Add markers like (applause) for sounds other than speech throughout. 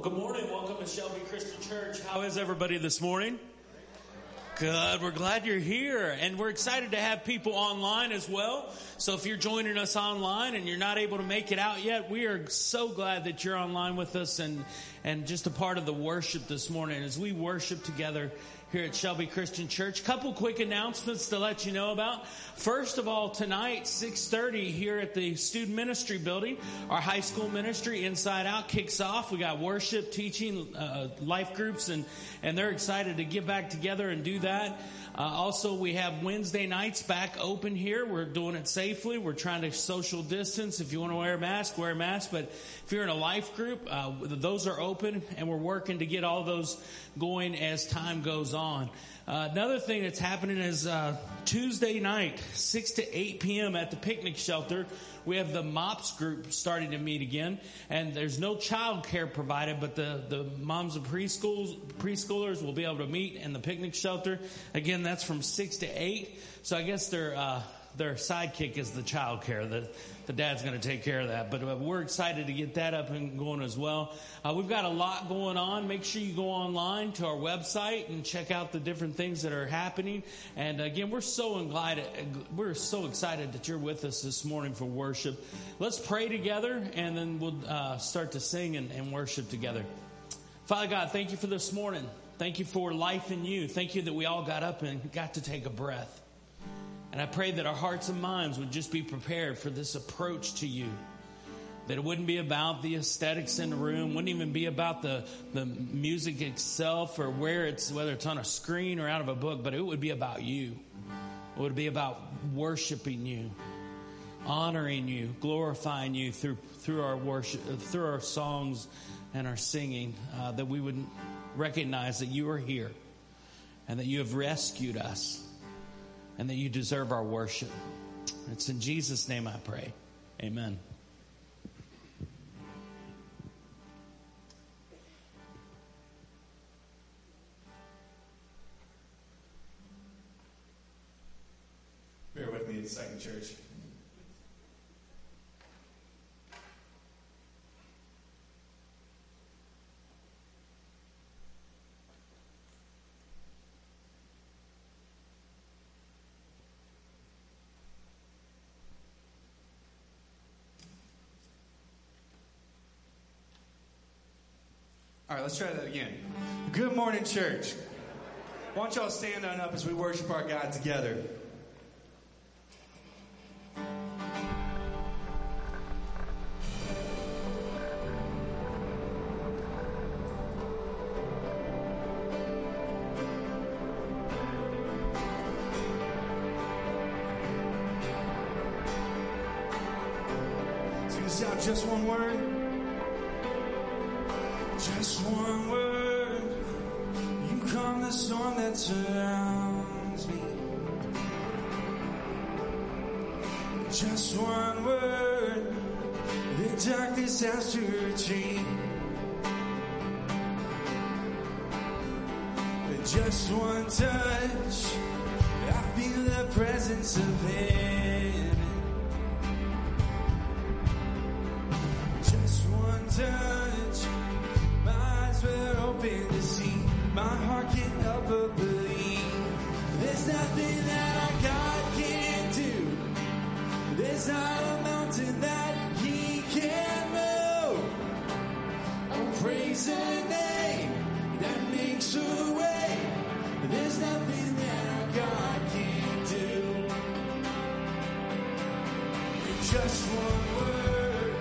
Well, good morning. Welcome to Shelby Christian Church. How is everybody this morning? Good. We're glad you're here and we're excited to have people online as well. So if you're joining us online and you're not able to make it out yet, we are so glad that you're online with us and, and just a part of the worship this morning as we worship together here at Shelby Christian Church. Couple quick announcements to let you know about. First of all, tonight, 6.30 here at the Student Ministry Building, our high school ministry, Inside Out, kicks off. We got worship, teaching, uh, life groups, and, and they're excited to get back together and do that. Uh, also, we have Wednesday nights back open here. We're doing it safely. We're trying to social distance. If you want to wear a mask, wear a mask. But if you're in a life group, uh, those are open, and we're working to get all those going as time goes on. Uh, another thing that's happening is uh, Tuesday night, 6 to 8 p.m. at the picnic shelter. We have the MOPS group starting to meet again, and there's no child care provided, but the, the moms of preschools, preschoolers will be able to meet in the picnic shelter. Again, that's from 6 to 8. So I guess they're, uh, their sidekick is the child care. The, the dad's going to take care of that. But uh, we're excited to get that up and going as well. Uh, we've got a lot going on. Make sure you go online to our website and check out the different things that are happening. And again, we're so glad, we're so excited that you're with us this morning for worship. Let's pray together and then we'll uh, start to sing and, and worship together. Father God, thank you for this morning. Thank you for life in you. Thank you that we all got up and got to take a breath. And I pray that our hearts and minds would just be prepared for this approach to you. That it wouldn't be about the aesthetics in the room, wouldn't even be about the, the music itself or where it's, whether it's on a screen or out of a book, but it would be about you. It would be about worshiping you, honoring you, glorifying you through, through our worship, through our songs and our singing, uh, that we would recognize that you are here and that you have rescued us and that you deserve our worship. It's in Jesus' name I pray. Amen. All right, let's try that again. Good morning, church. Why don't y'all stand on up as we worship our God together? Just one word,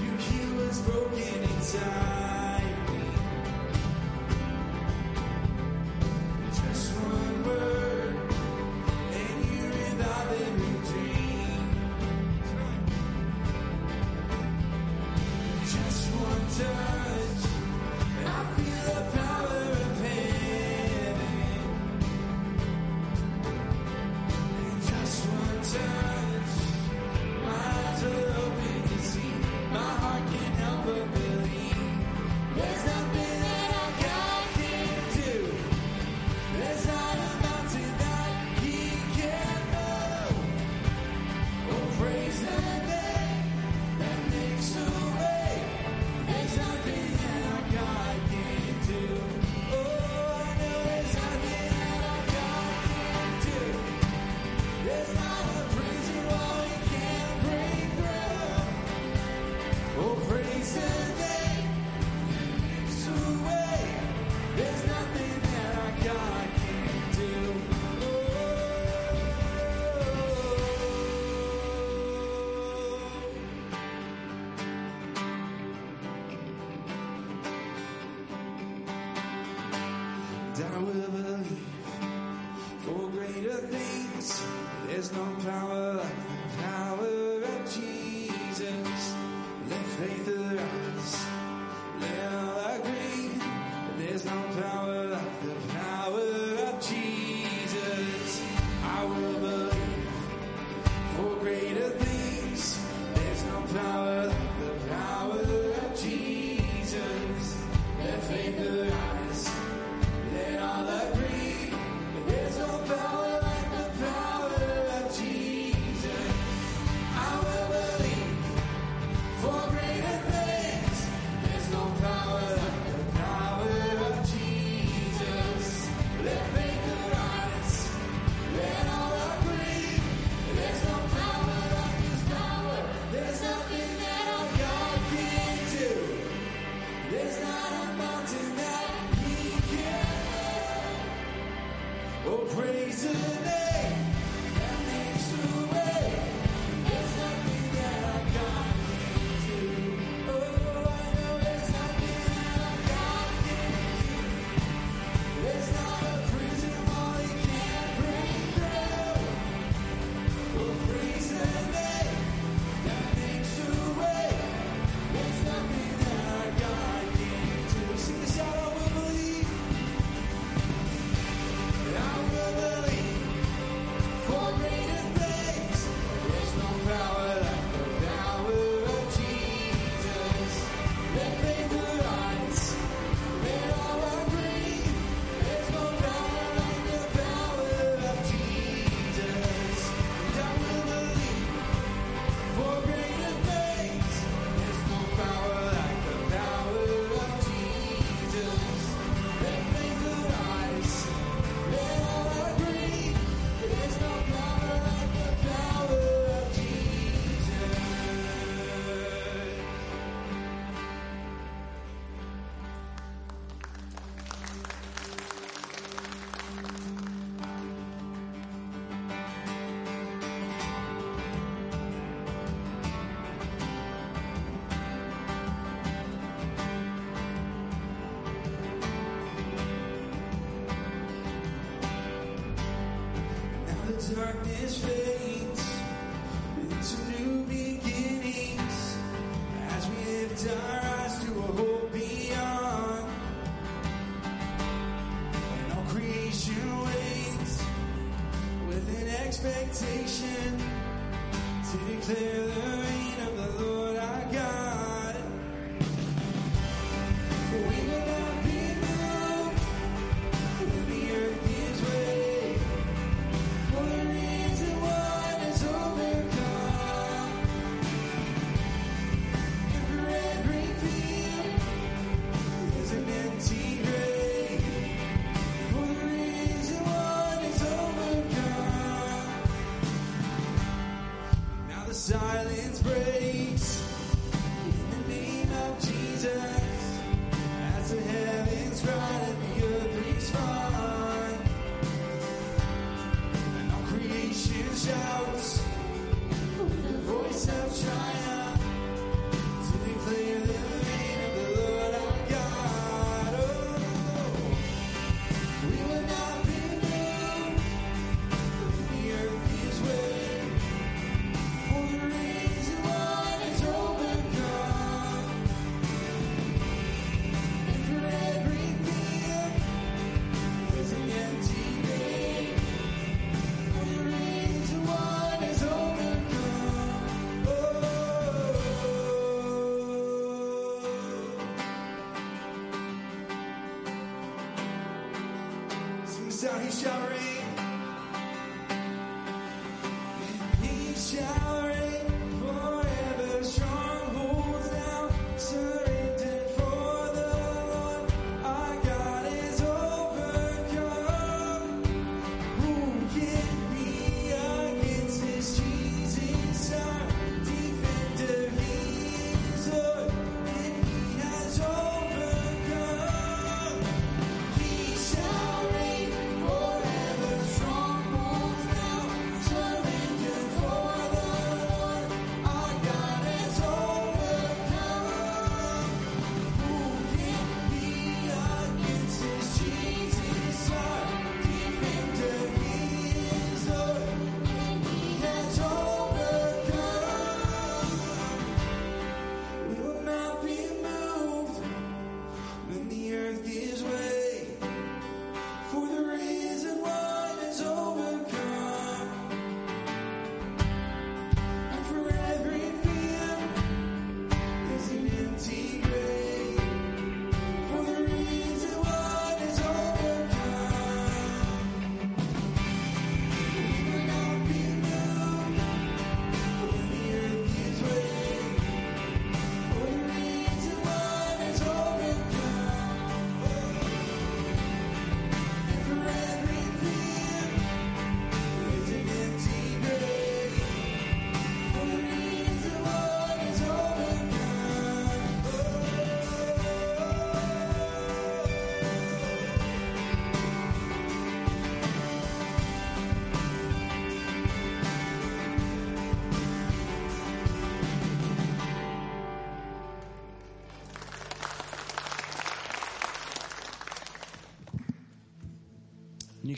you heal what's broken inside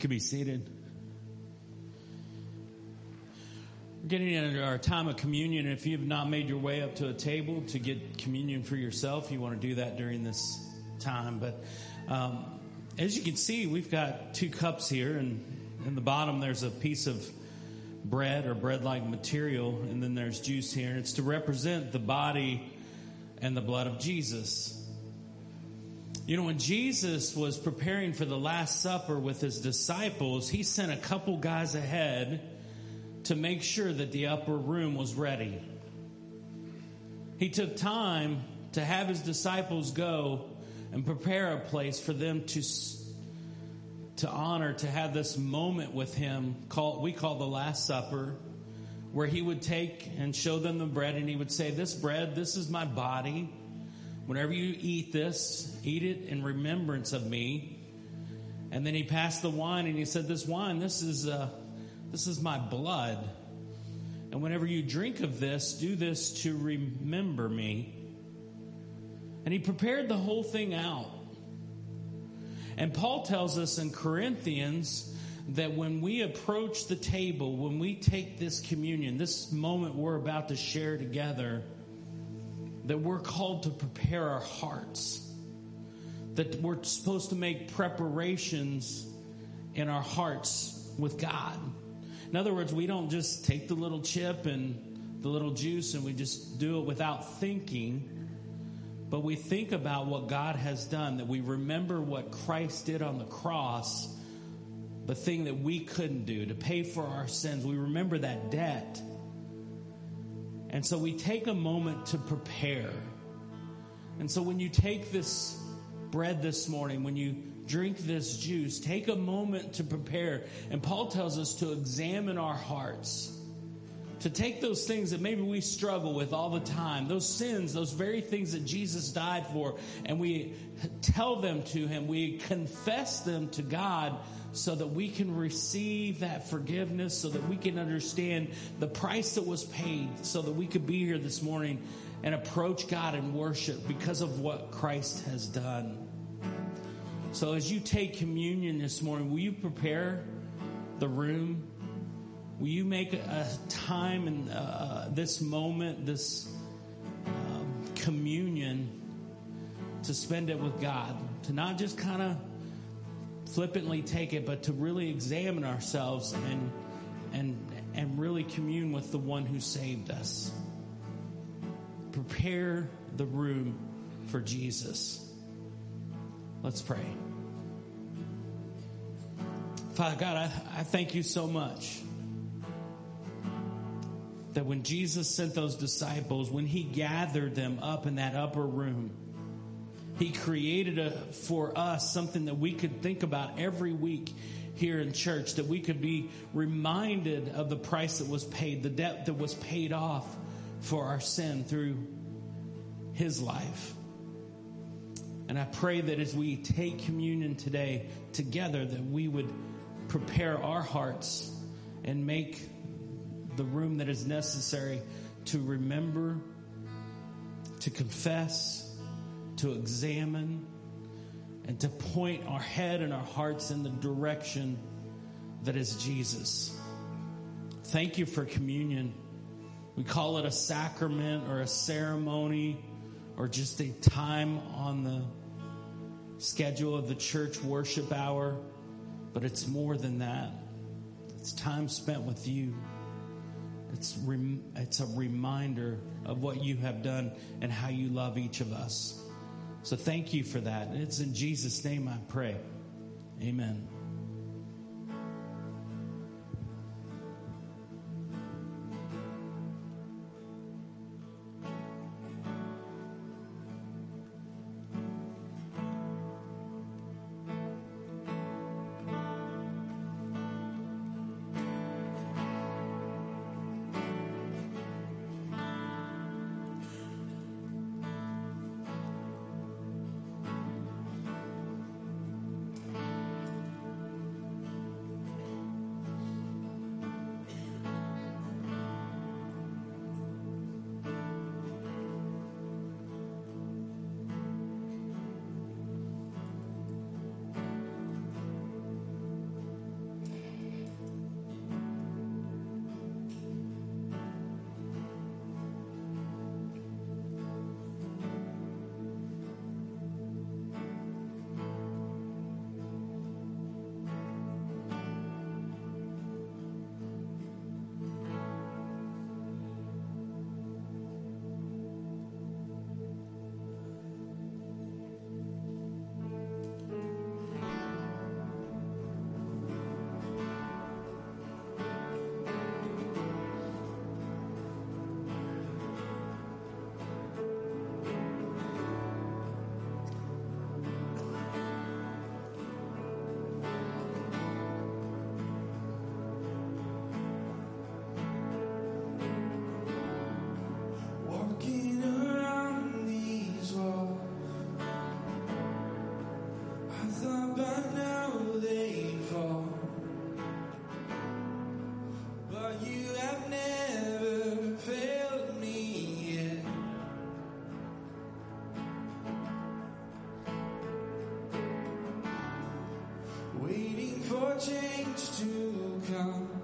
can be seated. We're getting into our time of communion. If you have not made your way up to a table to get communion for yourself, you want to do that during this time. But um, as you can see, we've got two cups here, and in the bottom there's a piece of bread or bread like material, and then there's juice here, and it's to represent the body and the blood of Jesus. You know, when Jesus was preparing for the Last Supper with his disciples, he sent a couple guys ahead to make sure that the upper room was ready. He took time to have his disciples go and prepare a place for them to to honor to have this moment with him called we call the last supper where he would take and show them the bread and he would say this bread this is my body whenever you eat this eat it in remembrance of me and then he passed the wine and he said this wine this is uh, this is my blood. And whenever you drink of this, do this to remember me. And he prepared the whole thing out. And Paul tells us in Corinthians that when we approach the table, when we take this communion, this moment we're about to share together, that we're called to prepare our hearts. That we're supposed to make preparations in our hearts with God. In other words, we don't just take the little chip and the little juice and we just do it without thinking, but we think about what God has done, that we remember what Christ did on the cross, the thing that we couldn't do to pay for our sins. We remember that debt. And so we take a moment to prepare. And so when you take this bread this morning, when you drink this juice. Take a moment to prepare. And Paul tells us to examine our hearts. To take those things that maybe we struggle with all the time, those sins, those very things that Jesus died for, and we tell them to Him. We confess them to God so that we can receive that forgiveness, so that we can understand the price that was paid, so that we could be here this morning and approach God in worship because of what Christ has done. So as you take communion this morning, will you prepare the room? Will you make a time in uh, this moment, this um, communion, to spend it with God? To not just kind of flippantly take it, but to really examine ourselves and and and really commune with the one who saved us. Prepare the room for Jesus. Let's pray. Father God, I, I thank you so much that when Jesus sent those disciples, when he gathered them up in that upper room, he created a, for us something that we could think about every week here in church, that we could be reminded of the price that was paid, the debt that was paid off for our sin through his life. And I pray that as we take communion today together, that we would prepare our hearts and make the room that is necessary to remember, to confess, to examine, and to point our head and our hearts in the direction that is Jesus. Thank you for communion. We call it a sacrament or a ceremony or just a time on the schedule of the church worship hour. But it's more than that. It's time spent with you. It's, rem- it's a reminder of what you have done and how you love each of us. So thank you for that. It's in Jesus' name I pray. Amen. change to come.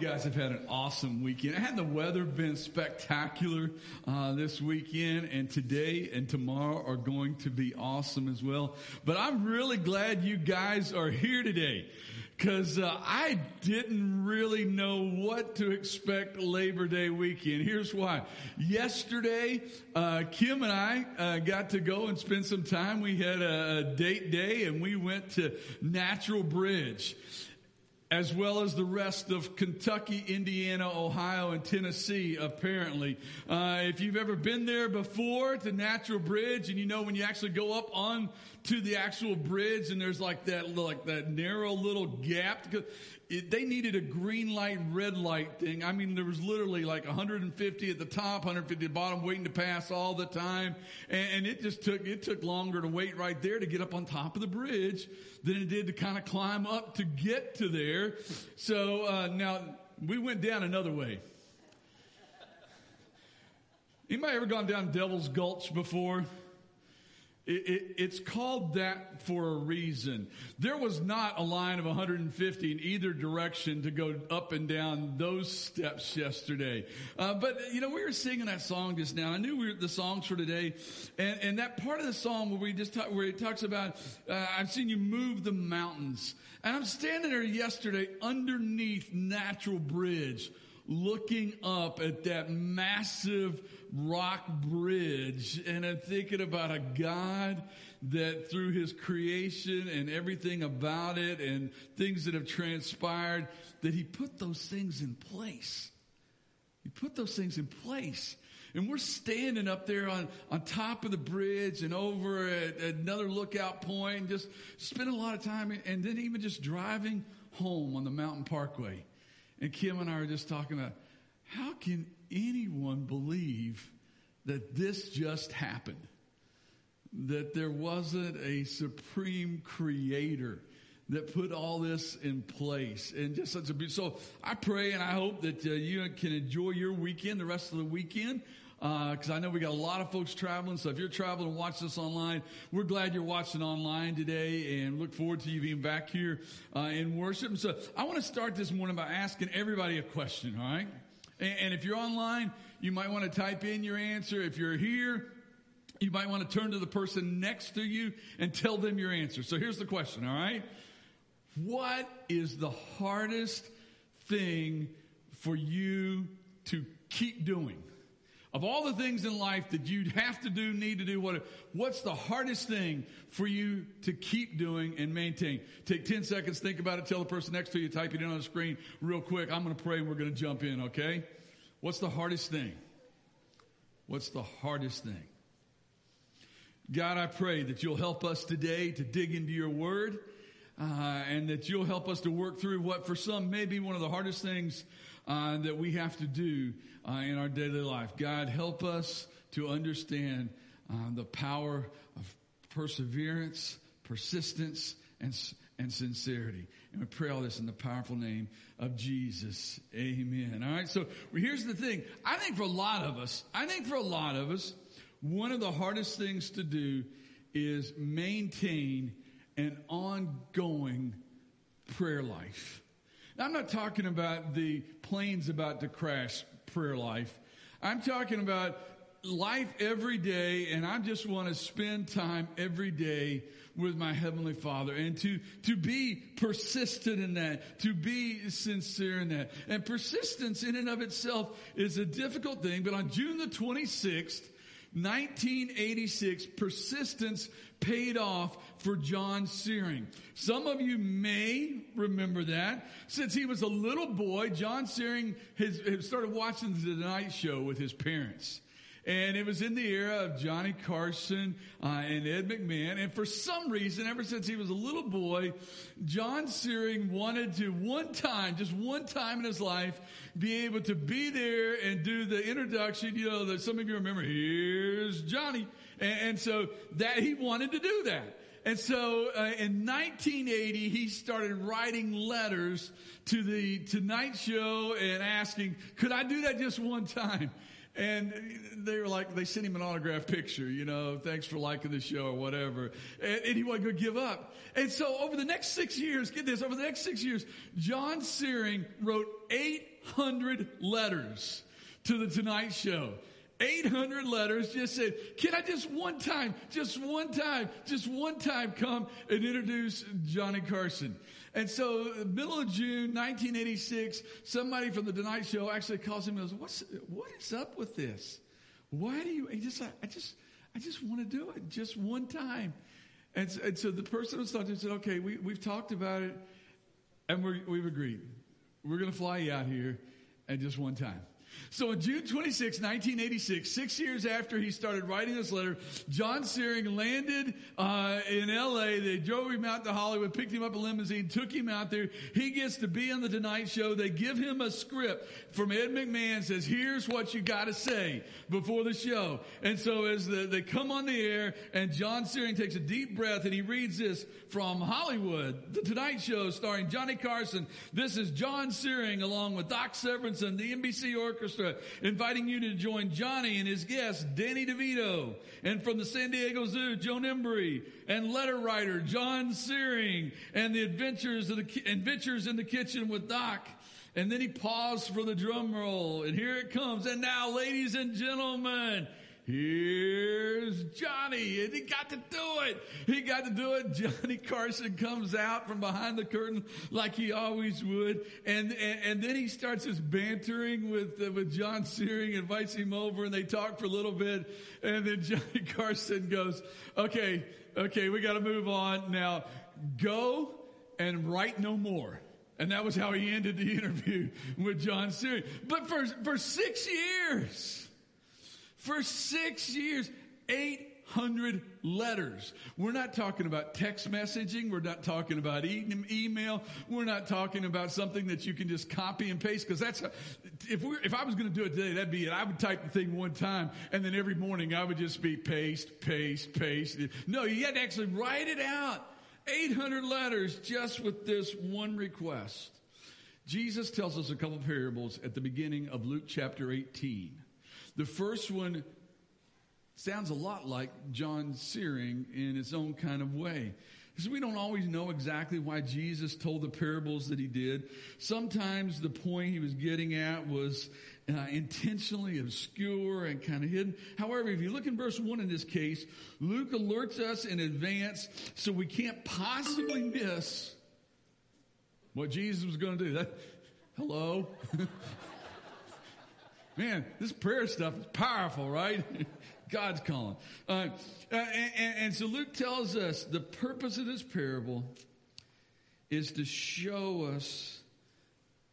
Guys have had an awesome weekend. Had the weather been spectacular uh, this weekend, and today and tomorrow are going to be awesome as well. But I'm really glad you guys are here today because uh, I didn't really know what to expect Labor Day weekend. Here's why. Yesterday, uh, Kim and I uh, got to go and spend some time. We had a, a date day, and we went to Natural Bridge as well as the rest of Kentucky, Indiana, Ohio, and Tennessee, apparently. Uh, if you've ever been there before to Natural Bridge, and you know when you actually go up on to the actual bridge and there's like that, like that narrow little gap, it, they needed a green light, red light thing. I mean, there was literally like 150 at the top, 150 at the bottom, waiting to pass all the time. And, and it just took, it took longer to wait right there to get up on top of the bridge than it did to kind of climb up to get to there. So, uh, now we went down another way. Anybody ever gone down Devil's Gulch before? It, it, it's called that for a reason. There was not a line of 150 in either direction to go up and down those steps yesterday. Uh, but you know, we were singing that song just now. I knew we were the songs for today, and, and that part of the song where we just talk, where it talks about, uh, "I've seen you move the mountains," and I'm standing there yesterday underneath Natural Bridge looking up at that massive rock bridge and I'm thinking about a God that through his creation and everything about it and things that have transpired, that he put those things in place. He put those things in place. And we're standing up there on, on top of the bridge and over at, another lookout point, just spending a lot of time and then even just driving home on the mountain parkway. And Kim and I are just talking about how can anyone believe that this just happened? That there wasn't a supreme creator that put all this in place and just such a beautiful. So I pray and I hope that uh, you can enjoy your weekend, the rest of the weekend. Because uh, I know we got a lot of folks traveling. So if you're traveling watch this online, we're glad you're watching online today and look forward to you being back here uh, in worship. And so I want to start this morning by asking everybody a question, all right? And, and if you're online, you might want to type in your answer. If you're here, you might want to turn to the person next to you and tell them your answer. So here's the question, all right? What is the hardest thing for you to keep doing? Of all the things in life that you'd have to do, need to do, what, what's the hardest thing for you to keep doing and maintain? Take 10 seconds, think about it, tell the person next to you, type it in on the screen real quick. I'm going to pray and we're going to jump in, okay? What's the hardest thing? What's the hardest thing? God, I pray that you'll help us today to dig into your word. Uh, and that you'll help us to work through what for some may be one of the hardest things uh, that we have to do uh, in our daily life. God, help us to understand uh, the power of perseverance, persistence, and, and sincerity. And we pray all this in the powerful name of Jesus. Amen. All right. So here's the thing. I think for a lot of us, I think for a lot of us, one of the hardest things to do is maintain an ongoing prayer life. I'm not talking about the planes about to crash prayer life. I'm talking about life every day, and I just want to spend time every day with my heavenly father and to, to be persistent in that, to be sincere in that. And persistence in and of itself is a difficult thing, but on June the 26th, 1986, persistence paid off for John Searing. Some of you may remember that. Since he was a little boy, John Searing has, has started watching the Tonight Show with his parents. And it was in the era of Johnny Carson uh, and Ed McMahon. And for some reason, ever since he was a little boy, John Searing wanted to one time, just one time in his life, be able to be there and do the introduction. You know, that some of you remember, here's Johnny. And, and so that he wanted to do that. And so uh, in 1980, he started writing letters to the Tonight Show and asking, could I do that just one time? And they were like, they sent him an autograph picture, you know, thanks for liking the show or whatever. And, and he wasn't going to give up. And so over the next six years, get this, over the next six years, John Searing wrote 800 letters to the Tonight Show. 800 letters just said, can I just one time, just one time, just one time come and introduce Johnny Carson? And so, middle of June, 1986, somebody from the Tonight Show actually calls him and goes, what's, what is up with this? Why do you, he just, I just, I just want to do it just one time. And so, and so the person was talking to said, okay, we, we've talked about it and we're, we've agreed. We're going to fly you out here at just one time. So on June 26, 1986, six years after he started writing this letter, John Searing landed uh, in L.A. They drove him out to Hollywood, picked him up a limousine, took him out there. He gets to be on the Tonight Show. They give him a script from Ed McMahon. Says, "Here's what you got to say before the show." And so as the, they come on the air, and John Searing takes a deep breath and he reads this from Hollywood, the Tonight Show, starring Johnny Carson. This is John Searing along with Doc Severinsen, the NBC Orchestra, inviting you to join Johnny and his guest, Danny DeVito, and from the San Diego Zoo, Joan Embery, and letter writer John Searing, and the adventures of the adventures in the kitchen with Doc. And then he paused for the drum roll, and here it comes. And now, ladies and gentlemen, Here's Johnny, and he got to do it. He got to do it. (laughs) Johnny Carson comes out from behind the curtain like he always would, and and, and then he starts his bantering with uh, with John Searing, invites him over, and they talk for a little bit, and then (laughs) Johnny Carson goes, "Okay, okay, we got to move on now. Go and write no more." And that was how he ended the (laughs) interview with John Searing. But for for six years. For six years, 800 letters. We're not talking about text messaging. We're not talking about e- email. We're not talking about something that you can just copy and paste because that's, a, if we if I was going to do it today, that'd be it. I would type the thing one time and then every morning I would just be paste, paste, paste. No, you had to actually write it out. 800 letters just with this one request. Jesus tells us a couple parables at the beginning of Luke chapter 18. The first one sounds a lot like John Searing in its own kind of way. Because we don't always know exactly why Jesus told the parables that he did. Sometimes the point he was getting at was uh, intentionally obscure and kind of hidden. However, if you look in verse 1 in this case, Luke alerts us in advance so we can't possibly miss what Jesus was going to do. That, hello? (laughs) Man, this prayer stuff is powerful, right? (laughs) God's calling. Uh, and, and, and so Luke tells us the purpose of this parable is to show us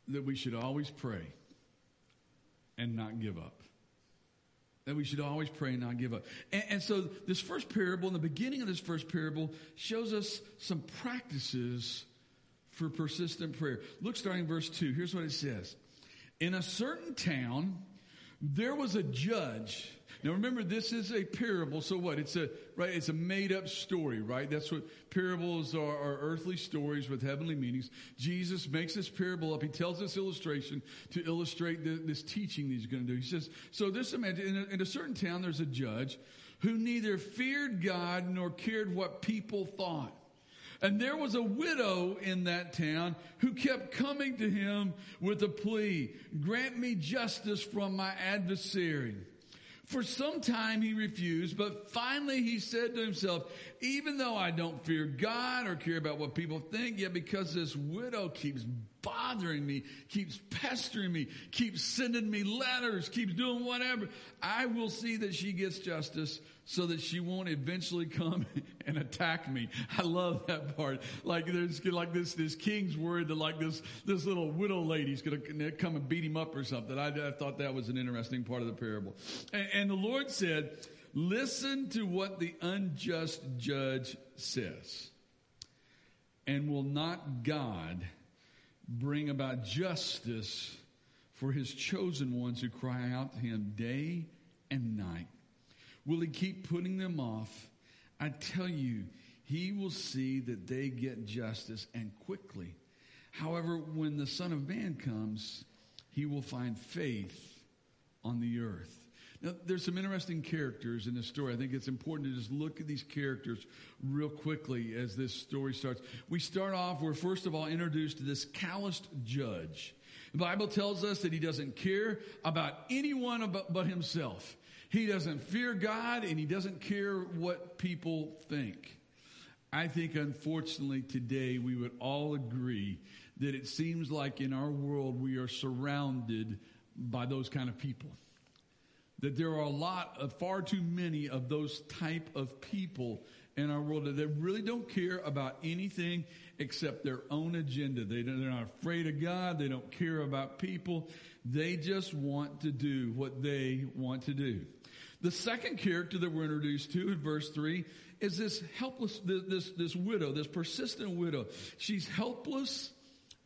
that we should always pray and not give up. That we should always pray and not give up. And, and so this first parable, in the beginning of this first parable, shows us some practices for persistent prayer. Look starting verse 2. Here's what it says. In a certain town, there was a judge. Now remember, this is a parable. So what? It's a, right? It's a made up story, right? That's what parables are, are earthly stories with heavenly meanings. Jesus makes this parable up. He tells this illustration to illustrate the, this teaching that he's going to do. He says, so this imagine, in a, in a certain town, there's a judge who neither feared God nor cared what people thought. And there was a widow in that town who kept coming to him with a plea, grant me justice from my adversary. For some time he refused, but finally he said to himself, even though I don't fear God or care about what people think, yet because this widow keeps bothering me, keeps pestering me, keeps sending me letters, keeps doing whatever, I will see that she gets justice so that she won't eventually come (laughs) and attack me. I love that part. Like there's like this, this king's worried that like this, this little widow lady's to come and beat him up or something. I, I, thought that was an interesting part of the parable. And, and the Lord said, listen to what the unjust judge says. And will not God bring about justice for his chosen ones who cry out to him day and night? Will he keep putting them off? I tell you, he will see that they get justice and quickly. However, when the Son of Man comes, he will find faith on the earth. Now, there's some interesting characters in this story. I think it's important to just look at these characters real quickly as this story starts. We start off, we're first of all introduced to this calloused judge. The Bible tells us that he doesn't care about anyone but himself. He doesn't fear God and he doesn't care what people think. I think unfortunately today we would all agree that it seems like in our world we are surrounded by those kind of people that there are a lot of far too many of those type of people in our world that really don't care about anything except their own agenda. They, they're not afraid of God. They don't care about people. They just want to do what they want to do. The second character that we're introduced to in verse three is this helpless, this, this, this widow, this persistent widow. She's helpless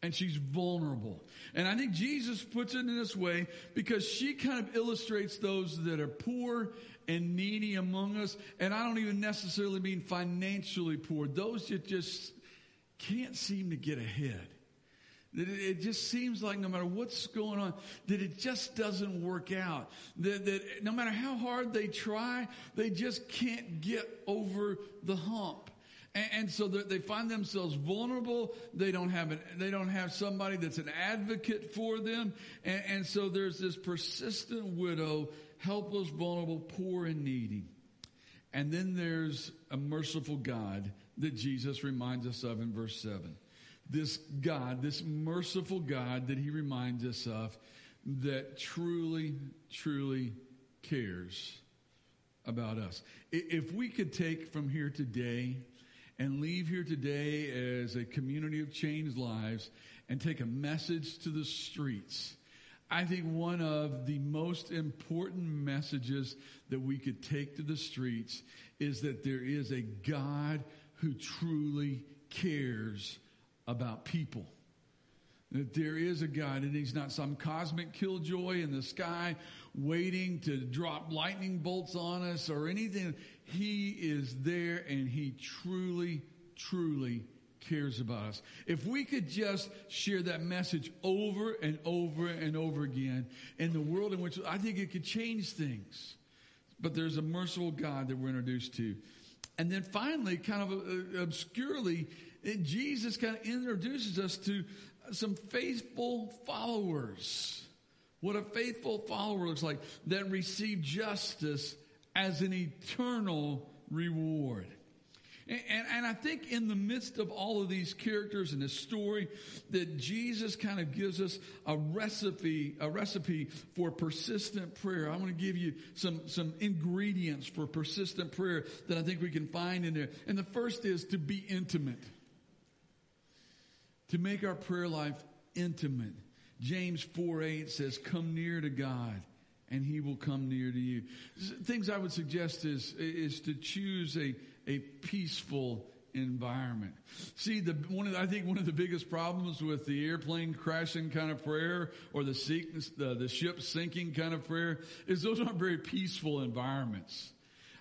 and she's vulnerable. And I think Jesus puts it in this way because she kind of illustrates those that are poor and needy among us. And I don't even necessarily mean financially poor. Those that just can't seem to get ahead. That it, just seems like no matter what's going on, that it just doesn't work out. That, that no matter how hard they try, they just can't get over the hump. And, and so they find themselves vulnerable. They don't have an, they don't have somebody that's an advocate for them. And, and so there's this persistent widow, helpless, vulnerable, poor and needy. And then there's a merciful God that Jesus reminds us of in verse seven. This God, this merciful God that he reminds us of that truly, truly cares about us. If we could take from here today and leave here today as a community of changed lives and take a message to the streets. I think one of the most important messages that we could take to the streets is that there is a God who truly cares about people. That there is a God and he's not some cosmic killjoy in the sky waiting to drop lightning bolts on us or anything. He is there and he truly, truly cares about us. If we could just share that message over and over and over again in the world in which I think it could change things. But there's a merciful God that we're introduced to. And then finally, kind of uh, obscurely, Jesus kind of introduces us to some faithful followers. What a faithful follower looks like that receive justice as an eternal reward. And, and, and, I think in the midst of all of these characters and this story, that Jesus kind of gives us a recipe, a recipe for persistent prayer. I want to give you some, some ingredients for persistent prayer that I think we can find in there. And the first is to be intimate. To make our prayer life intimate. James 4 8 says, Come near to God and he will come near to you. Things I would suggest is, is to choose a, a peaceful environment. See, the, one of the, I think one of the biggest problems with the airplane crashing kind of prayer or the, sink, the, the ship sinking kind of prayer is those aren't very peaceful environments.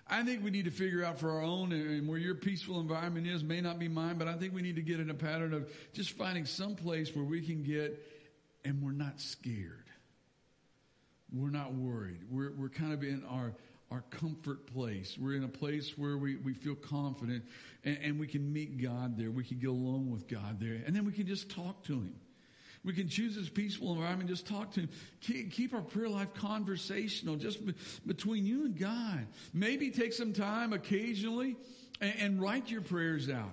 I think we need to figure out for our own and where your peaceful environment is may not be mine, but I think we need to get in a pattern of just finding some place where we can get and we're not scared. We're not worried. We're, we're kind of in our, our comfort place. We're in a place where we, we feel confident and, and we can meet God there. We can get along with God there. And then we can just talk to Him. We can choose this peaceful environment, just talk to Him. Keep, our prayer life conversational, just be, between you and God. Maybe take some time occasionally and, and write your prayers out.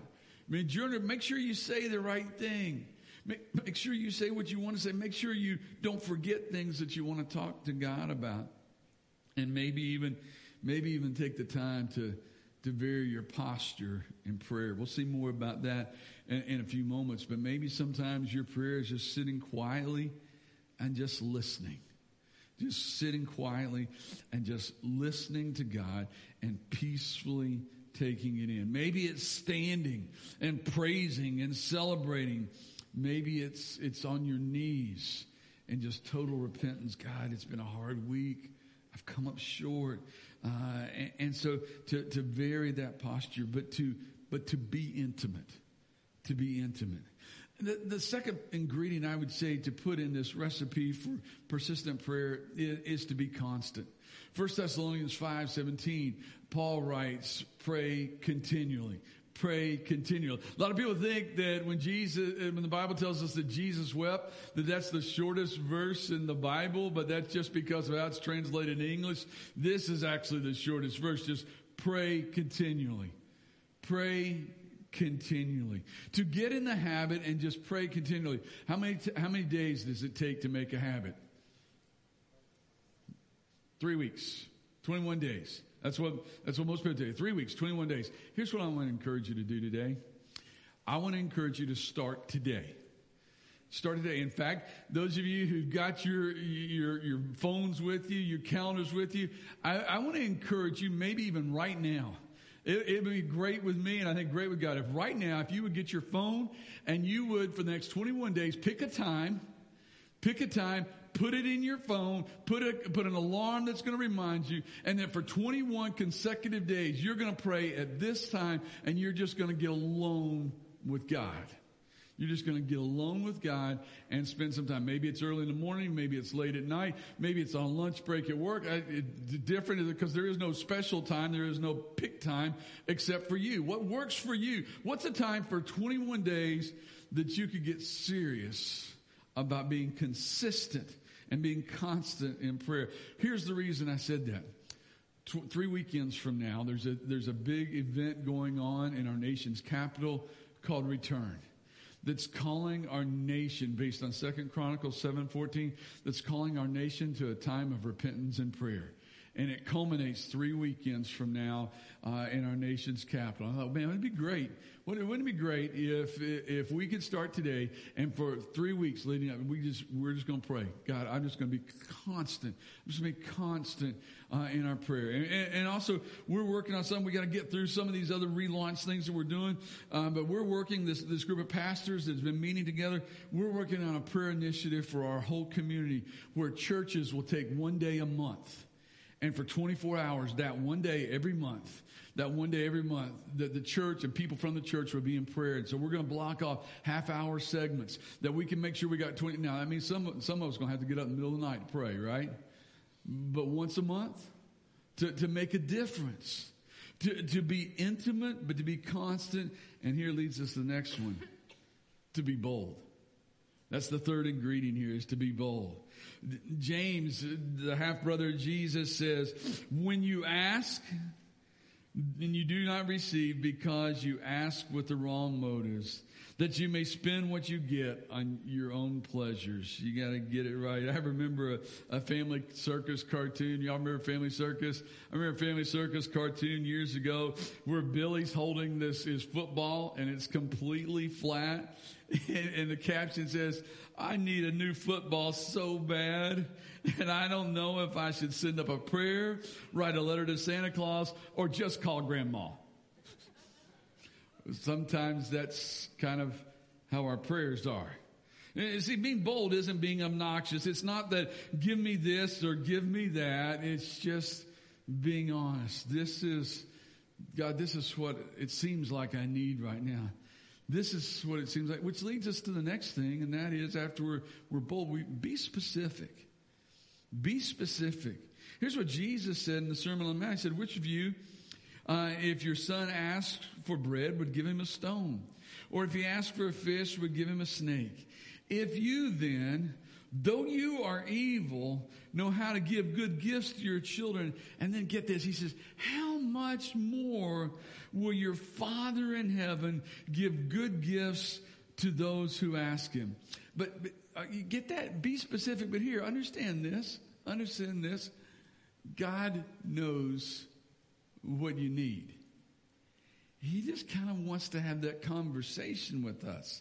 I mean, journal, make sure you say the right thing. Make, make sure you say what you want to say. Make sure you don't forget things that you want to talk to God about. And maybe even, maybe even take the time to, to vary your posture in prayer. We'll see more about that in, in a few moments, but maybe sometimes your prayer is just sitting quietly and just listening. Just sitting quietly and just listening to God and peacefully taking it in. Maybe it's standing and praising and celebrating Maybe it's, it's on your knees and just total repentance. God, it's been a hard week. I've come up short. Uh, and, and, so to, to vary that posture, but to, but to be intimate, to be intimate. The, the second ingredient I would say to put in this recipe for persistent prayer is, is to be constant. 1 Thessalonians 5 17, Paul writes, pray continually. Pray continually. A lot of people think that when Jesus, uh, when the Bible tells us that Jesus wept, that that's the shortest verse in the Bible, but that's just because of how it's translated in English. This is actually the shortest verse. Just pray continually. Pray continually. To get in the habit and just pray continually. How many, t- how many days does it take to make a habit? Three weeks. 21 days. That's what, that's what most people do. Three weeks, 21 days. Here's what I want to encourage you to do today. I want to encourage you to start today. Start today. In fact, those of you who've got your, your, your phones with you, your calendars with you, I, I want to encourage you, maybe even right now. It, would be great with me and I think great with God. If right now, if you would get your phone and you would, for the next 21 days, pick a time, pick a time, put it in your phone, put a, put an alarm that's going to remind you, and then for 21 consecutive days, you're going to pray at this time and you're just going to get alone with God. You're just going to get alone with God and spend some time. Maybe it's early in the morning. Maybe it's late at night. Maybe it's on lunch break at work. Different because there is no special time. There is no pick time except for you. What works for you? What's a time for 21 days that you could get serious about being consistent and being constant in prayer? Here's the reason I said that. Three weekends from now, there's a, there's a big event going on in our nation's capital called Return that's calling our nation based on Second Chronicles 7:14 that's calling our nation to a time of repentance and prayer. And it culminates three weekends from now uh, in our nation's capital. I thought, man, it'd be great. Wouldn't it be great if if we could start today and for three weeks leading up, we just we're just going to pray. God, I'm just going to be constant. I'm just going to be constant uh, in our prayer. And, and, and, also, we're working on something. We got to get through some of these other relaunch things that we're doing. Um, but we're working this this group of pastors that's been meeting together. We're working on a prayer initiative for our whole community, where churches will take one day a month, and for 24 hours, that one day every month that one day every month that the church and people from the church will be in prayer. And so we're going to block off half hour segments that we can make sure we got 20. Now, I mean, some, some of us going to have to get up in the middle of the night to pray, right? But once a month to, to make a difference, to, to be intimate, but to be constant. And here leads us to the next one to be bold. That's the third ingredient here is to be bold. James, the half brother of Jesus says, when you ask, and you do not receive because you ask with the wrong motives, that you may spend what you get on your own pleasures. You got to get it right. I remember a, a, Family Circus cartoon. Y'all remember Family Circus? I remember Family Circus cartoon years ago where Billy's holding this his football and it's completely flat, (laughs) and, and the caption says, "I need a new football so bad." And I don't know if I should send up a prayer, write a letter to Santa Claus, or just call grandma. Sometimes that's kind of how our prayers are. You See, being bold isn't being obnoxious. It's not that give me this or give me that. It's just being honest. This is, God, this is what it seems like I need right now. This is what it seems like, which leads us to the next thing, and that is after we're, we're bold, we be specific. Be specific. Here's what Jesus said in the Sermon on the Mount. He said, which of you, uh, if your son asked for bread, would give him a stone? Or if he asked for a fish, would give him a snake? If you then, though you are evil, know how to give good gifts to your children, and then get this, he says, how much more will your Father in heaven give good gifts to those who ask him? But, but uh, you get that? Be specific, but here, understand this. Understand this. God knows what you need. He just kind of wants to have that conversation with us.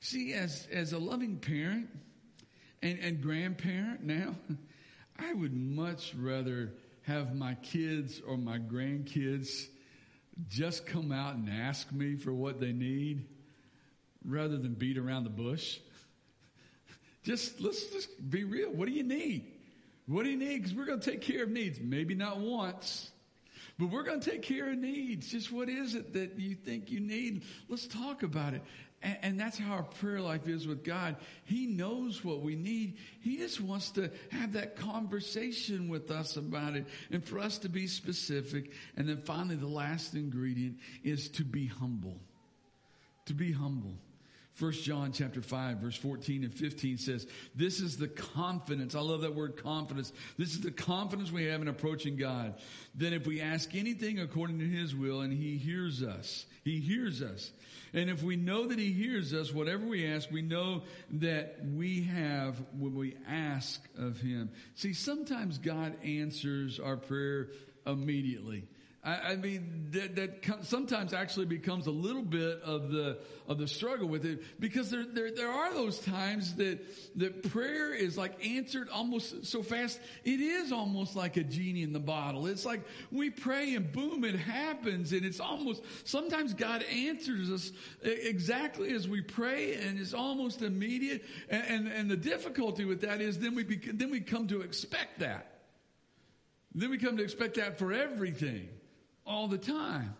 See, as, as a loving parent and, and grandparent now, (laughs) I would much rather have my kids or my grandkids just come out and ask me for what they need rather than beat around the bush. (laughs) Just let's just be real. What do you need? What do you need? Because we're going to take care of needs. Maybe not once, but we're going to take care of needs. Just what is it that you think you need? Let's talk about it. And, and that's how our prayer life is with God. He knows what we need. He just wants to have that conversation with us about it and for us to be specific. And then finally, the last ingredient is to be humble. To be humble. First John chapter 5 verse 14 and 15 says, this is the confidence. I love that word confidence. This is the confidence we have in approaching God. Then if we ask anything according to his will and he hears us, he hears us. And if we know that he hears us, whatever we ask, we know that we have when we ask of him. See, sometimes God answers our prayer immediately. I, I mean, that, that sometimes actually becomes a little bit of the of the struggle with it because there, there there are those times that that prayer is like answered almost so fast. It is almost like a genie in the bottle. It's like we pray and boom, it happens, and it's almost sometimes God answers us exactly as we pray, and it's almost immediate. And and, and the difficulty with that is then we then we come to expect that. Then we come to expect that for everything all the time.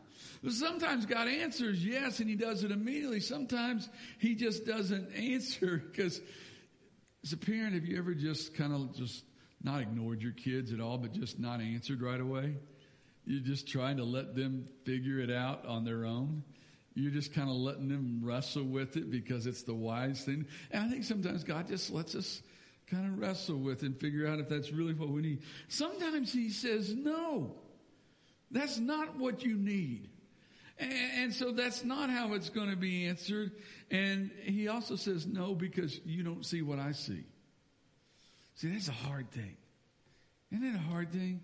Sometimes God answers yes and he does it immediately. Sometimes he just doesn't (laughs) answer because as a parent, have you ever just kind of just not ignored your kids at all, but just not answered right away? You're just trying to let them figure it out on their own. You're just kind of letting them wrestle with it because it's the wise thing. And I think sometimes God just lets us kind of wrestle with it and figure out if that's really what we need. Sometimes he says no. That's not what you need. And, so that's not how it's going to be answered. And he also says no because you don't see what I see. See, that's a hard thing. Isn't it a hard thing?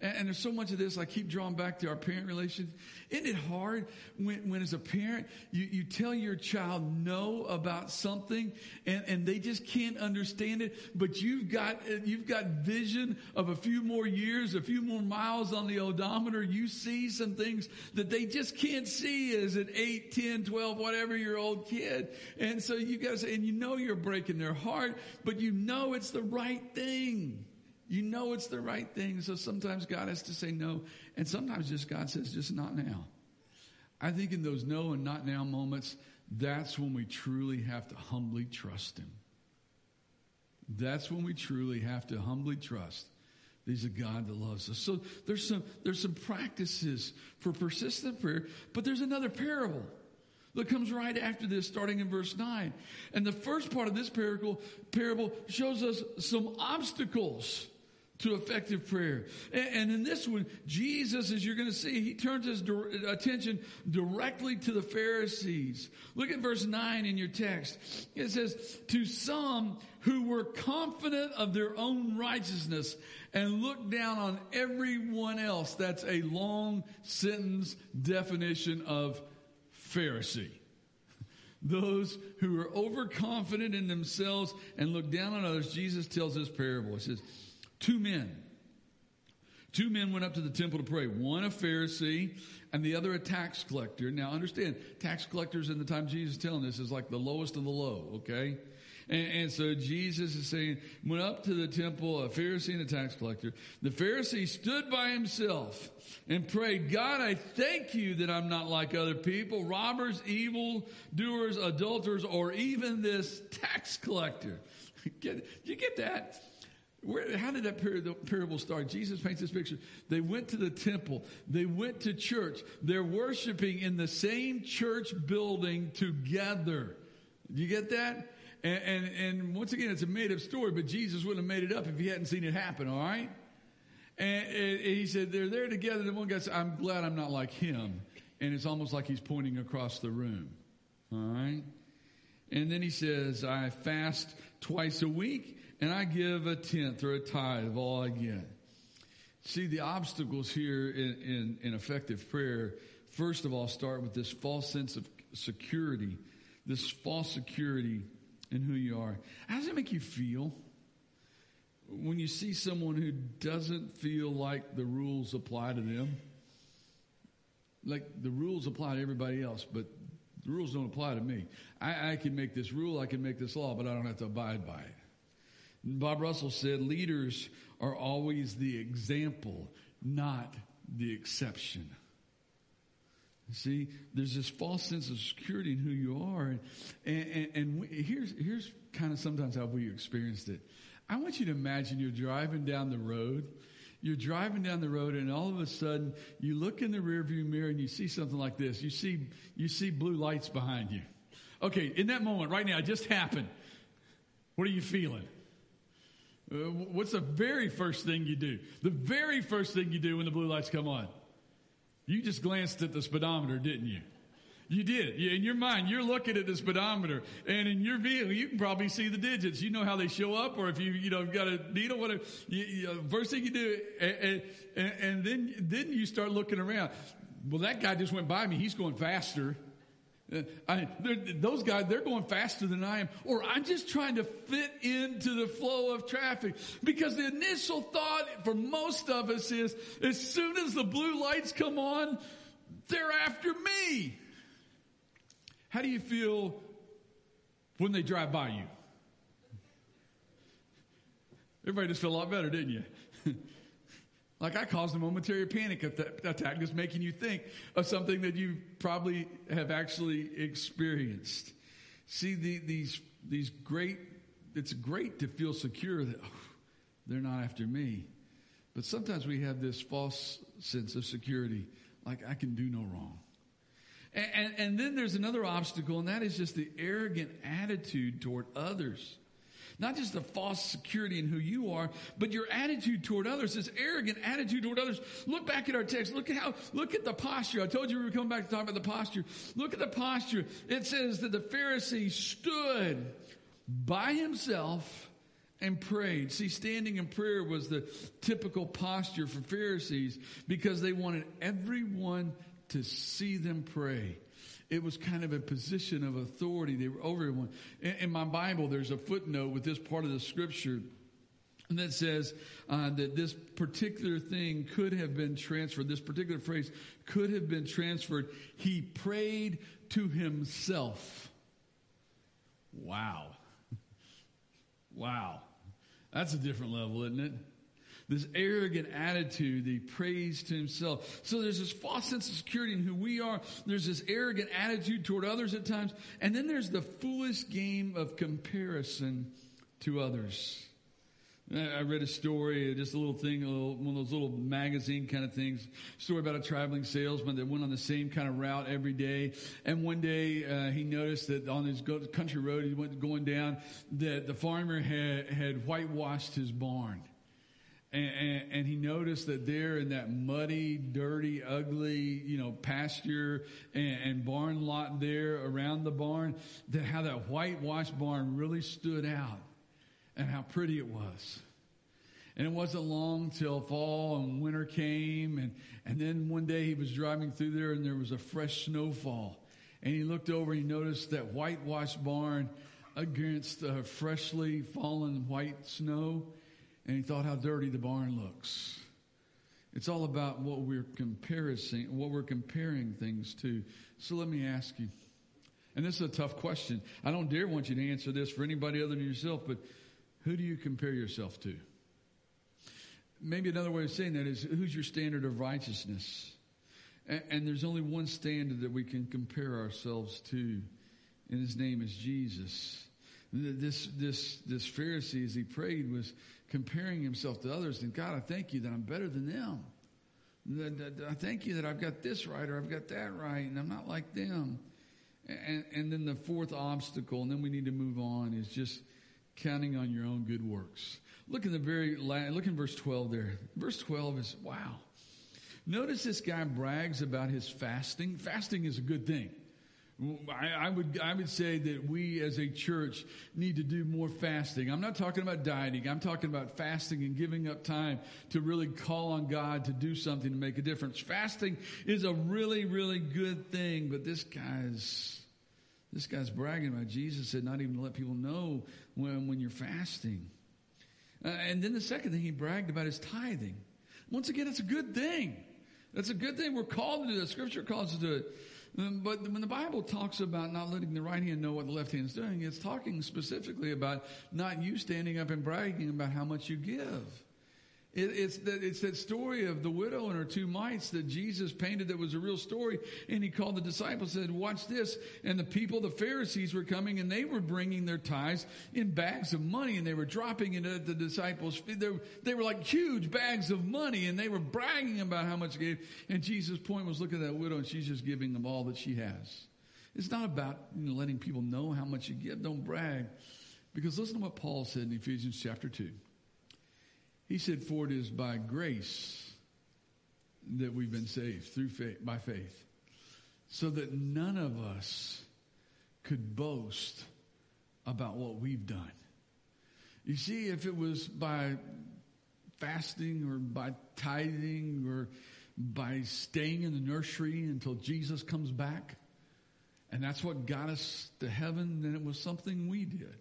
And, and there's so much of this, I keep drawing back to our parent relations. Isn't it hard when, when as a parent, you, you tell your child no about something and, and they just can't understand it, but you've got, you've got vision of a few more years, a few more miles on the odometer. You see some things that they just can't see as an 8, 10, 12, whatever year old kid. And so you got guys, and you know you're breaking their heart, but you know it's the right thing. You know it's the right thing. So sometimes God has to say no. And sometimes just God says, just not now. I think in those no and not now moments, that's when we truly have to humbly trust Him. That's when we truly have to humbly trust. He's a God that loves us. So there's some, there's some practices for persistent prayer, but there's another parable that comes right after this, starting in verse 9. And the first part of this parable, parable shows us some obstacles to effective prayer. And, in this one, Jesus, as you're going to see, he turns his attention directly to the Pharisees. Look at verse 9 in your text. It says, To some who were confident of their own righteousness and looked down on everyone else. That's a long sentence definition of Pharisee. Those who are overconfident in themselves and look down on others, Jesus tells this parable. He says, Two men. Two men went up to the temple to pray. One a Pharisee and the other a tax collector. Now understand, tax collectors in the time Jesus is telling this is like the lowest of the low, okay? And, and, so Jesus is saying, went up to the temple, a Pharisee and a tax collector. The Pharisee stood by himself and prayed, God, I thank you that I'm not like other people, robbers, evil doers, adulterers, or even this tax collector. (laughs) Get, you get that? Where, how did that parable start? Jesus paints this picture. They went to the temple. They went to church. They're worshiping in the same church building together. Do you get that? And, and, and once again, it's a made up story, but Jesus wouldn't have made it up if he hadn't seen it happen, all right? And, and he said, they're there together. And one guy said, I'm glad I'm not like him. And it's almost like he's pointing across the room, all right? And then he says, I fast twice a week and I give a tenth or a tithe of all I get. See, the obstacles here in, in, in effective prayer, first of all, start with this false sense of security, this false security in who you are. How does it make you feel when you see someone who doesn't feel like the rules apply to them? Like the rules apply to everybody else, but the rules don't apply to me. I, I can make this rule, I can make this law, but I don't have to abide by it. Bob Russell said leaders are always the example, not the exception. See, there's this false sense of security in who you are. And, and, and here's, here's kind of sometimes how we experienced it. I want you to imagine you're driving down the road. You're driving down the road and all of a sudden you look in the rearview mirror and you see something like this. You see, you see blue lights behind you. Okay, in that moment right now, it just happened. What are you feeling? Uh, what's the very first thing you do? The very first thing you do when the blue lights come on? You just glanced at the speedometer, didn't you? You did. In your mind, you're looking at the speedometer, and in your vehicle, you can probably see the digits. You know how they show up, or if you you know got a needle, whatever. You, you, first thing you do, and, and, and then then you start looking around. Well, that guy just went by me. He's going faster. Uh, I, those guys, they're going faster than I am. Or I'm just trying to fit into the flow of traffic. Because the initial thought for most of us is, as soon as the blue lights come on, they're after me. How do you feel when they drive by you? Everybody just felt a lot better, didn't you? (laughs) like I caused a momentary panic attack, just making you think of something that you probably have actually experienced. See, the, these these great. It's great to feel secure that oh, they're not after me, but sometimes we have this false sense of security, like I can do no wrong. And, and, and, then there's another obstacle, and that is just the arrogant attitude toward others. Not just the false security in who you are, but your attitude toward others, this arrogant attitude toward others. Look back at our text. Look at how, look at the posture. I told you we were coming back to talk about the posture. Look at the posture. It says that the Pharisee stood by himself and prayed. See, standing in prayer was the typical posture for Pharisees because they wanted everyone to see them pray. It was kind of a position of authority. They were over everyone. In, in my Bible, there's a footnote with this part of the scripture and that says uh, that this particular thing could have been transferred. This particular phrase could have been transferred. He prayed to himself. Wow. (laughs) Wow. That's a different level, isn't it? This arrogant attitude, the praise to himself. So there's this false sense of security in who we are. There's this arrogant attitude toward others at times. And then there's the foolish game of comparison to others. I read a story, just a little thing, a little, one of those little magazine kind of things. Story about a traveling salesman that went on the same kind of route every day. And one day uh, he noticed that on his country road he went going down that the farmer had had whitewashed his barn. And, and, and, he noticed that there in that muddy, dirty, ugly, you know, pasture and, and, barn lot there around the barn, that how that whitewashed barn really stood out and how pretty it was. And it wasn't long till fall and winter came. And, and then one day he was driving through there and there was a fresh snowfall. And he looked over and he noticed that whitewashed barn against the freshly fallen white snow and he thought how dirty the barn looks. It's all about what we're comparing, what we're comparing things to. So let me ask you, and this is a tough question. I don't dare want you to answer this for anybody other than yourself, but who do you compare yourself to? Maybe another way of saying that is who's your standard of righteousness? And, and there's only one standard that we can compare ourselves to, and his name is Jesus. This, this, this Pharisee, as he prayed, was comparing himself to others. And God, I thank you that I'm better than them. I thank you that I've got this right or I've got that right and I'm not like them. And, and then the fourth obstacle, and then we need to move on, is just counting on your own good works. Look in the very last, look in verse 12 there. Verse 12 is wow. Notice this guy brags about his fasting. Fasting is a good thing. I, would I would say that we as a church need to do more fasting. I'm not talking about dieting. I'm talking about fasting and giving up time to really call on God to do something to make a difference. Fasting is a really really good thing, but this guy's this guy's bragging about Jesus said not even to let people know when when you're fasting. Uh, and then the second thing he bragged about is tithing. Once again, it's a good thing. That's a good thing. We're called to do that. Scripture calls us to do it. Um, but when the Bible talks about not letting the right hand know what the left hand is doing, it's talking specifically about not you standing up and bragging about how much you give. It, it's, that, it's that story of the widow and her two mites that Jesus painted that was a real story. And he called the disciples and said, watch this. And the people, the Pharisees were coming and they were bringing their tithes in bags of money and they were dropping it at the disciples' feet. They were, they were like huge bags of money and they were bragging about how much they gave. And Jesus' point was, look at that widow and she's just giving them all that she has. It's not about you know, letting people know how much you give. Don't brag. Because listen to what Paul said in Ephesians chapter 2. He said, For it is by grace that we've been saved through faith, by faith, so that none of us could boast about what we've done. You see, if it was by fasting or by tithing or by staying in the nursery until Jesus comes back, and that's what got us to heaven, then it was something we did.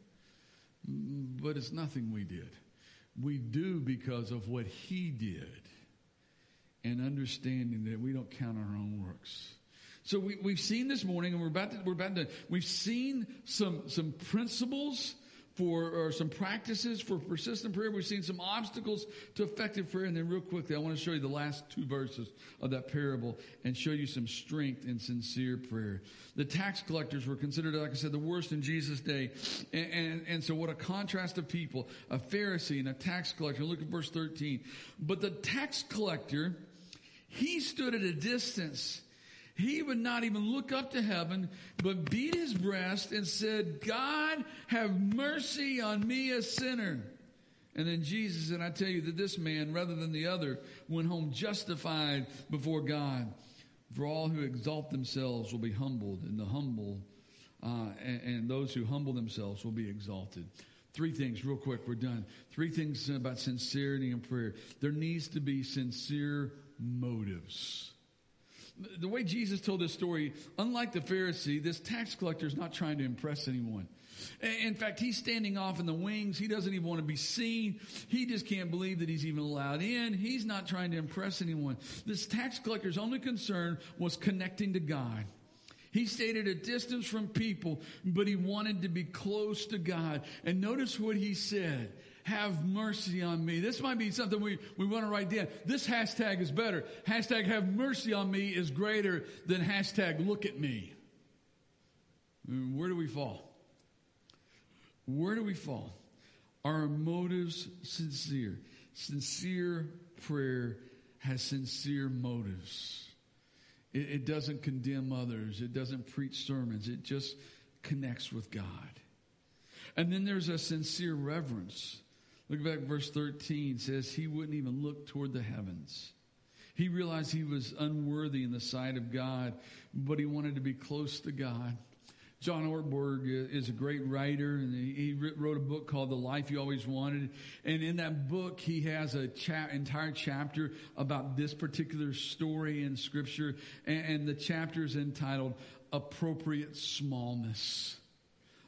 But it's nothing we did we do because of what he did and understanding that we don't count our own works. So we, we've seen this morning and we're about to, we're about to, we've seen some, some principles for, or some practices for persistent prayer. We've seen some obstacles to effective prayer. And then real quickly, I want to show you the last two verses of that parable and show you some strength in sincere prayer. The tax collectors were considered, like I said, the worst in Jesus' day. And, and, and so what a contrast of people, a Pharisee and a tax collector. Look at verse 13. But the tax collector, he stood at a distance he would not even look up to heaven, but beat his breast and said, God, have mercy on me, a sinner. And then Jesus said, I tell you that this man, rather than the other, went home justified before God. For all who exalt themselves will be humbled, and the humble, uh, and, and those who humble themselves will be exalted. Three things, real quick, we're done. Three things about sincerity and prayer. There needs to be sincere motives the way Jesus told this story, unlike the Pharisee, this tax collector is not trying to impress anyone. In fact, he's standing off in the wings. He doesn't even want to be seen. He just can't believe that he's even allowed in. He's not trying to impress anyone. This tax collector's only concern was connecting to God. He stayed at a distance from people, but he wanted to be close to God. And notice what he said have mercy on me. This might be something we, we want to write down. This hashtag is better. Hashtag have mercy on me is greater than hashtag look at me. Mm, where do we fall? Where do we fall? Our motives sincere? Sincere prayer has sincere motives. It, it doesn't condemn others. It doesn't preach sermons. It just connects with God. And then there's a sincere reverence. Look back verse 13 says he wouldn't even look toward the heavens. He realized he was unworthy in the sight of God, but he wanted to be close to God. John Ortberg is a great writer, and he wrote a book called The Life You Always Wanted. And in that book, he has a cha- entire chapter about this particular story in Scripture, and, and the chapter is entitled Appropriate Smallness.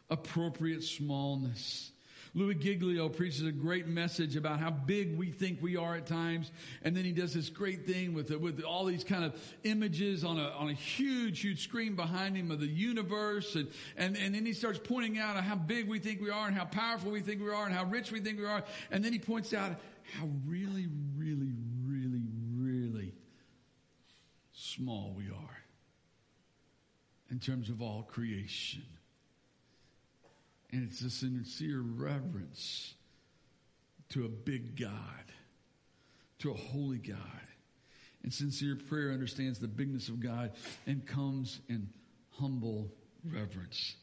Appropriate Smallness. Louis Giglio preaches a great message about how big we think we are at times. And then he does this great thing with, with all these kind of images on a, on a huge, huge screen behind him of the universe. And, and, and then he starts pointing out how big we think we are and how powerful we think we are and how rich we think we are. And then he points out how really, really, really, really small we are in terms of all creation. And it's a sincere reverence to a big God, to a holy God. And sincere prayer understands the bigness of God and comes in humble reverence.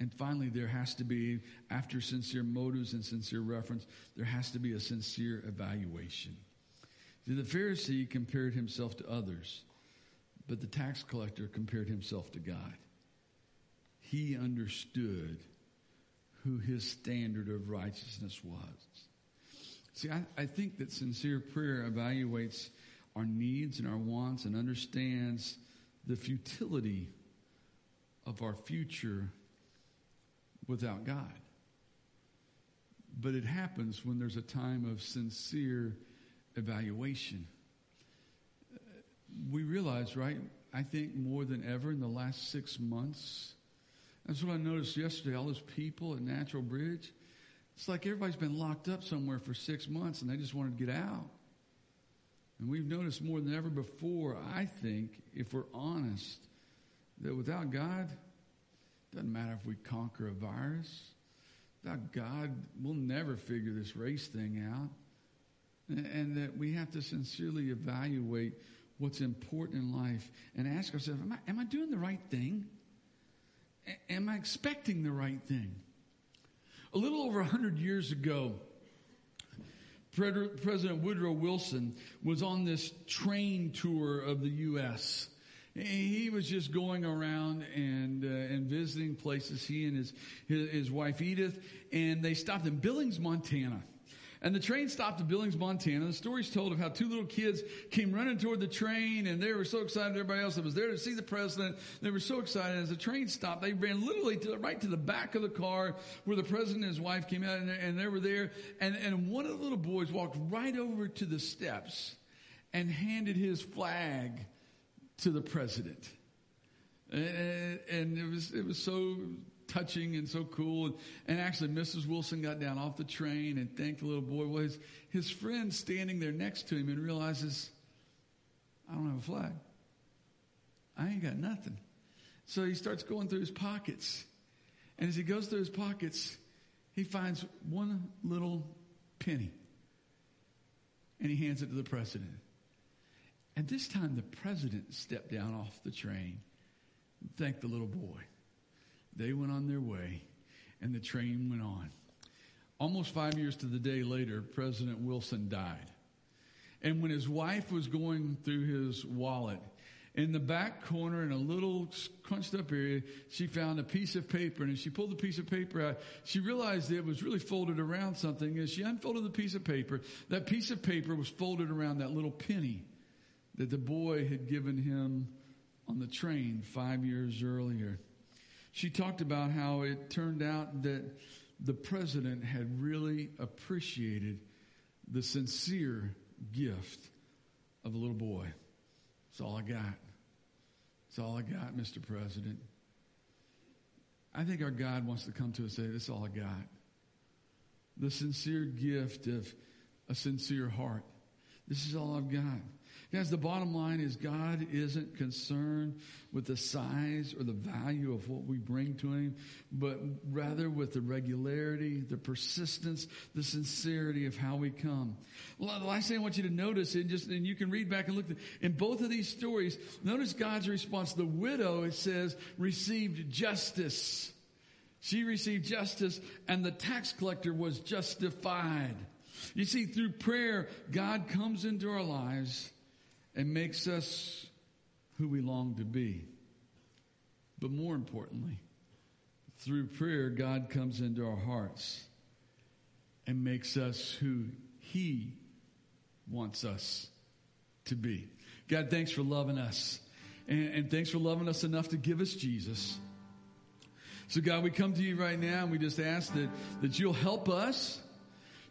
And finally, there has to be, after sincere motives and sincere reference, there has to be a sincere evaluation. The Pharisee compared himself to others, but the tax collector compared himself to God. He understood who his standard of righteousness was. See, I, I think that sincere prayer evaluates our needs and our wants and understands the futility of our future without God. But it happens when there's a time of sincere evaluation. We realize, right? I think more than ever in the last six months, that's what I noticed yesterday. All those people at Natural Bridge, It's like everybody's been locked up somewhere for six months and they just wanted to get out. And we've noticed more than ever before, I think, if we're honest, that without God, it doesn't matter if we conquer a virus. Without God, we'll never figure this race thing out. And, that we have to sincerely evaluate what's important in life and ask ourselves, am I, am I doing the right thing? Am I expecting the right thing? A little over 100 years ago, President Woodrow Wilson was on this train tour of the U.S. He was just going around and uh, and visiting places. He and his, his his wife Edith, and they stopped in Billings, Montana. And the train stopped at Billings, Montana. The story's told of how two little kids came running toward the train and they were so excited. Everybody else that was there to see the president, they were so excited. As the train stopped, they ran literally to, right to the back of the car where the president and his wife came out and, and they were there. And, and one of the little boys walked right over to the steps and handed his flag to the president. And, and it was, it was so touching and so cool. And, and actually, Mrs. Wilson got down off the train and thanked the little boy. Well, his, his friend standing there next to him and realizes, I don't have a flag. I ain't got nothing. So he starts going through his pockets. And as he goes through his pockets, he finds one little penny. And he hands it to the president. And this time the president stepped down off the train and thanked the little boy. They went on their way, and the train went on. Almost five years to the day later, President Wilson died. And when his wife was going through his wallet, in the back corner, in a little crunched up area, she found a piece of paper. And as she pulled the piece of paper out, she realized it was really folded around something. As she unfolded the piece of paper, that piece of paper was folded around that little penny that the boy had given him on the train five years earlier. She talked about how it turned out that the president had really appreciated the sincere gift of a little boy. That's all I got. That's all I got, Mr. President. I think our God wants to come to us and say, This is all I got. The sincere gift of a sincere heart. This is all I've got. Guys, the bottom line is God isn't concerned with the size or the value of what we bring to Him, but rather with the regularity, the persistence, the sincerity of how we come. The last thing I want you to notice, and just and you can read back and look in both of these stories. Notice God's response. The widow, it says, received justice. She received justice, and the tax collector was justified. You see, through prayer, God comes into our lives and makes us who we long to be. But more importantly, through prayer, God comes into our hearts and makes us who He wants us to be. God, thanks for loving us. And, and thanks for loving us enough to give us Jesus. So, God, we come to you right now and we just ask that, that you'll help us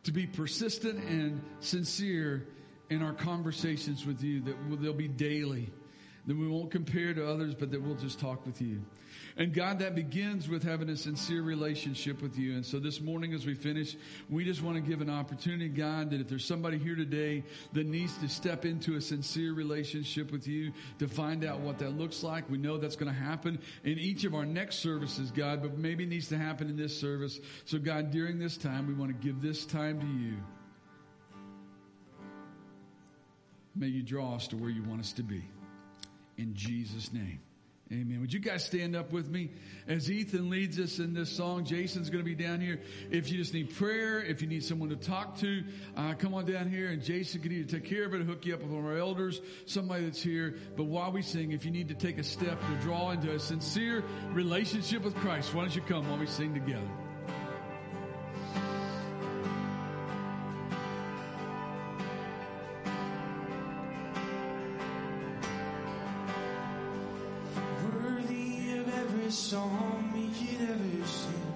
to be persistent and sincere in our conversations with you, that they'll be daily, that we won't compare to others, but that we'll just talk with you. And God, that begins with having a sincere relationship with you. And so this morning, as we finish, we just want to give an opportunity, God, that if there's somebody here today that needs to step into a sincere relationship with you to find out what that looks like, we know that's going to happen in each of our next services, God, but maybe it needs to happen in this service. So, God, during this time, we want to give this time to you. May you draw us to where you want us to be. In Jesus' name. Amen. Would you guys stand up with me as Ethan leads us in this song? Jason's going to be down here. If you just need prayer, if you need someone to talk to, uh, come on down here and Jason can either take care of it, hook you up with one of our elders, somebody that's here. But while we sing, if you need to take a step to draw into a sincere relationship with Christ, why don't you come while we sing together? Every song we could ever sing.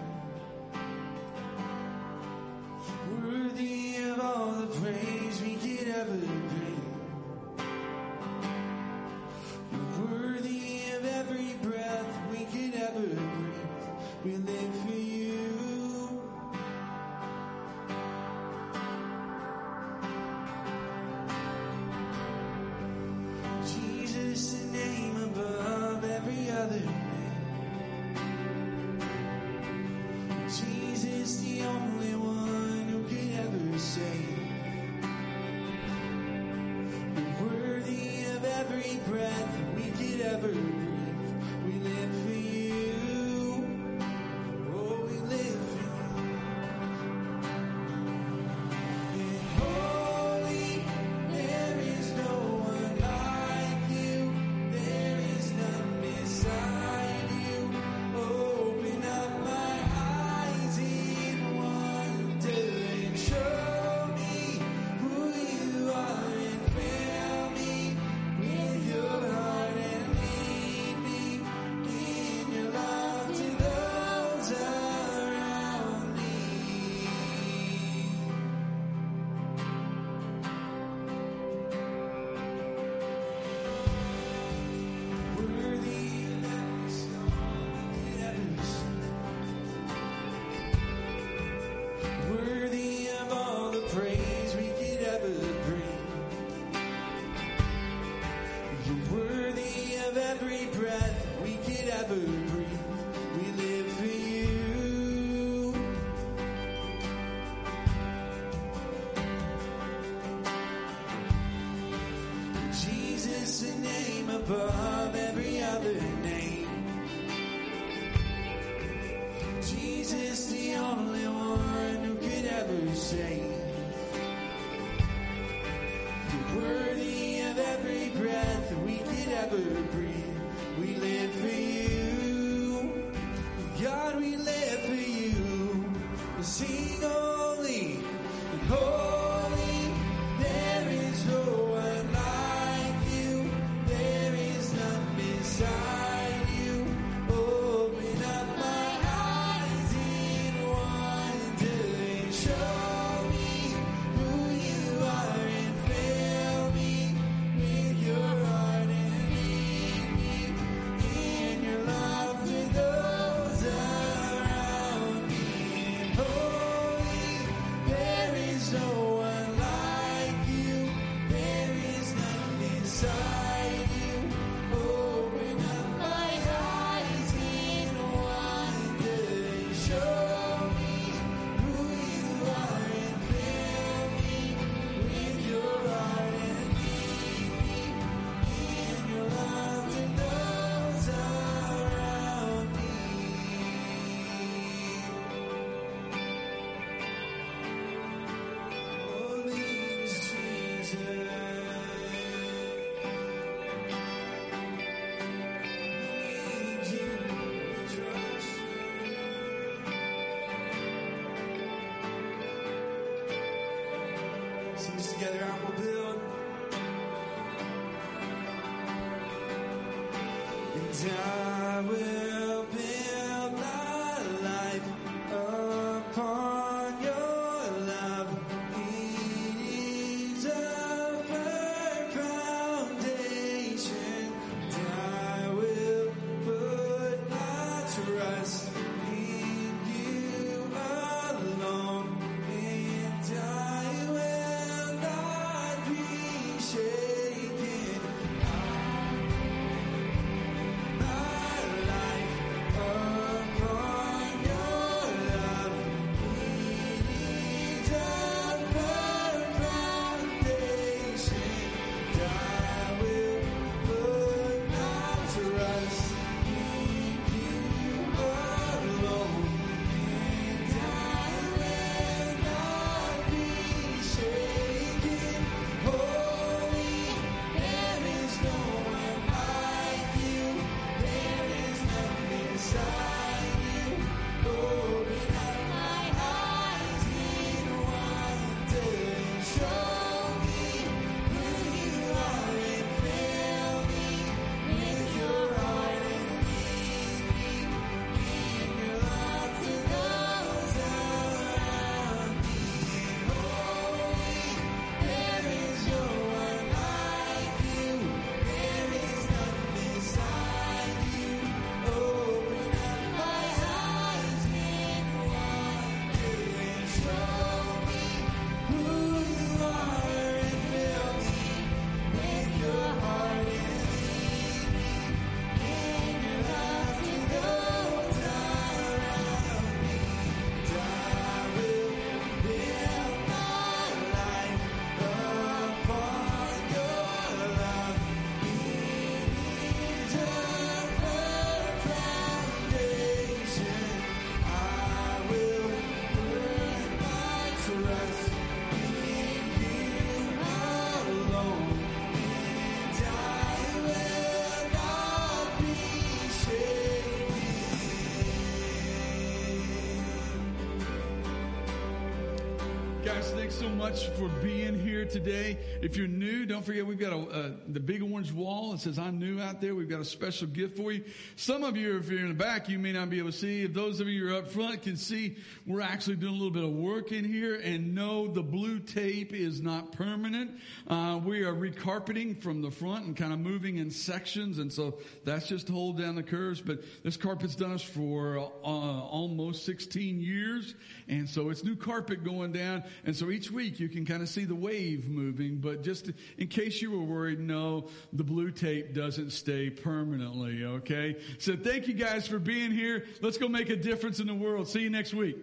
So much for being here today. If you're new, don't forget we've got a, uh, the big orange wall that says I'm new out there. We've got a special gift for you. Some of you, if you're in the back, you may not be able to see. If those of you who are up front can see, we're actually doing a little bit of work in here. And no, the blue tape is not permanent. Uh, we are recarpeting from the front and kind of moving in sections. And so that's just to hold down the curves. But this carpet's done us for uh, almost 16 years. And so it's new carpet going down. And so each week you can kind of see the wave moving. But just in case you were worried, no, the blue tape doesn't stay permanently. Okay. So thank you guys for being here. Let's go make a difference in the world. See you next week.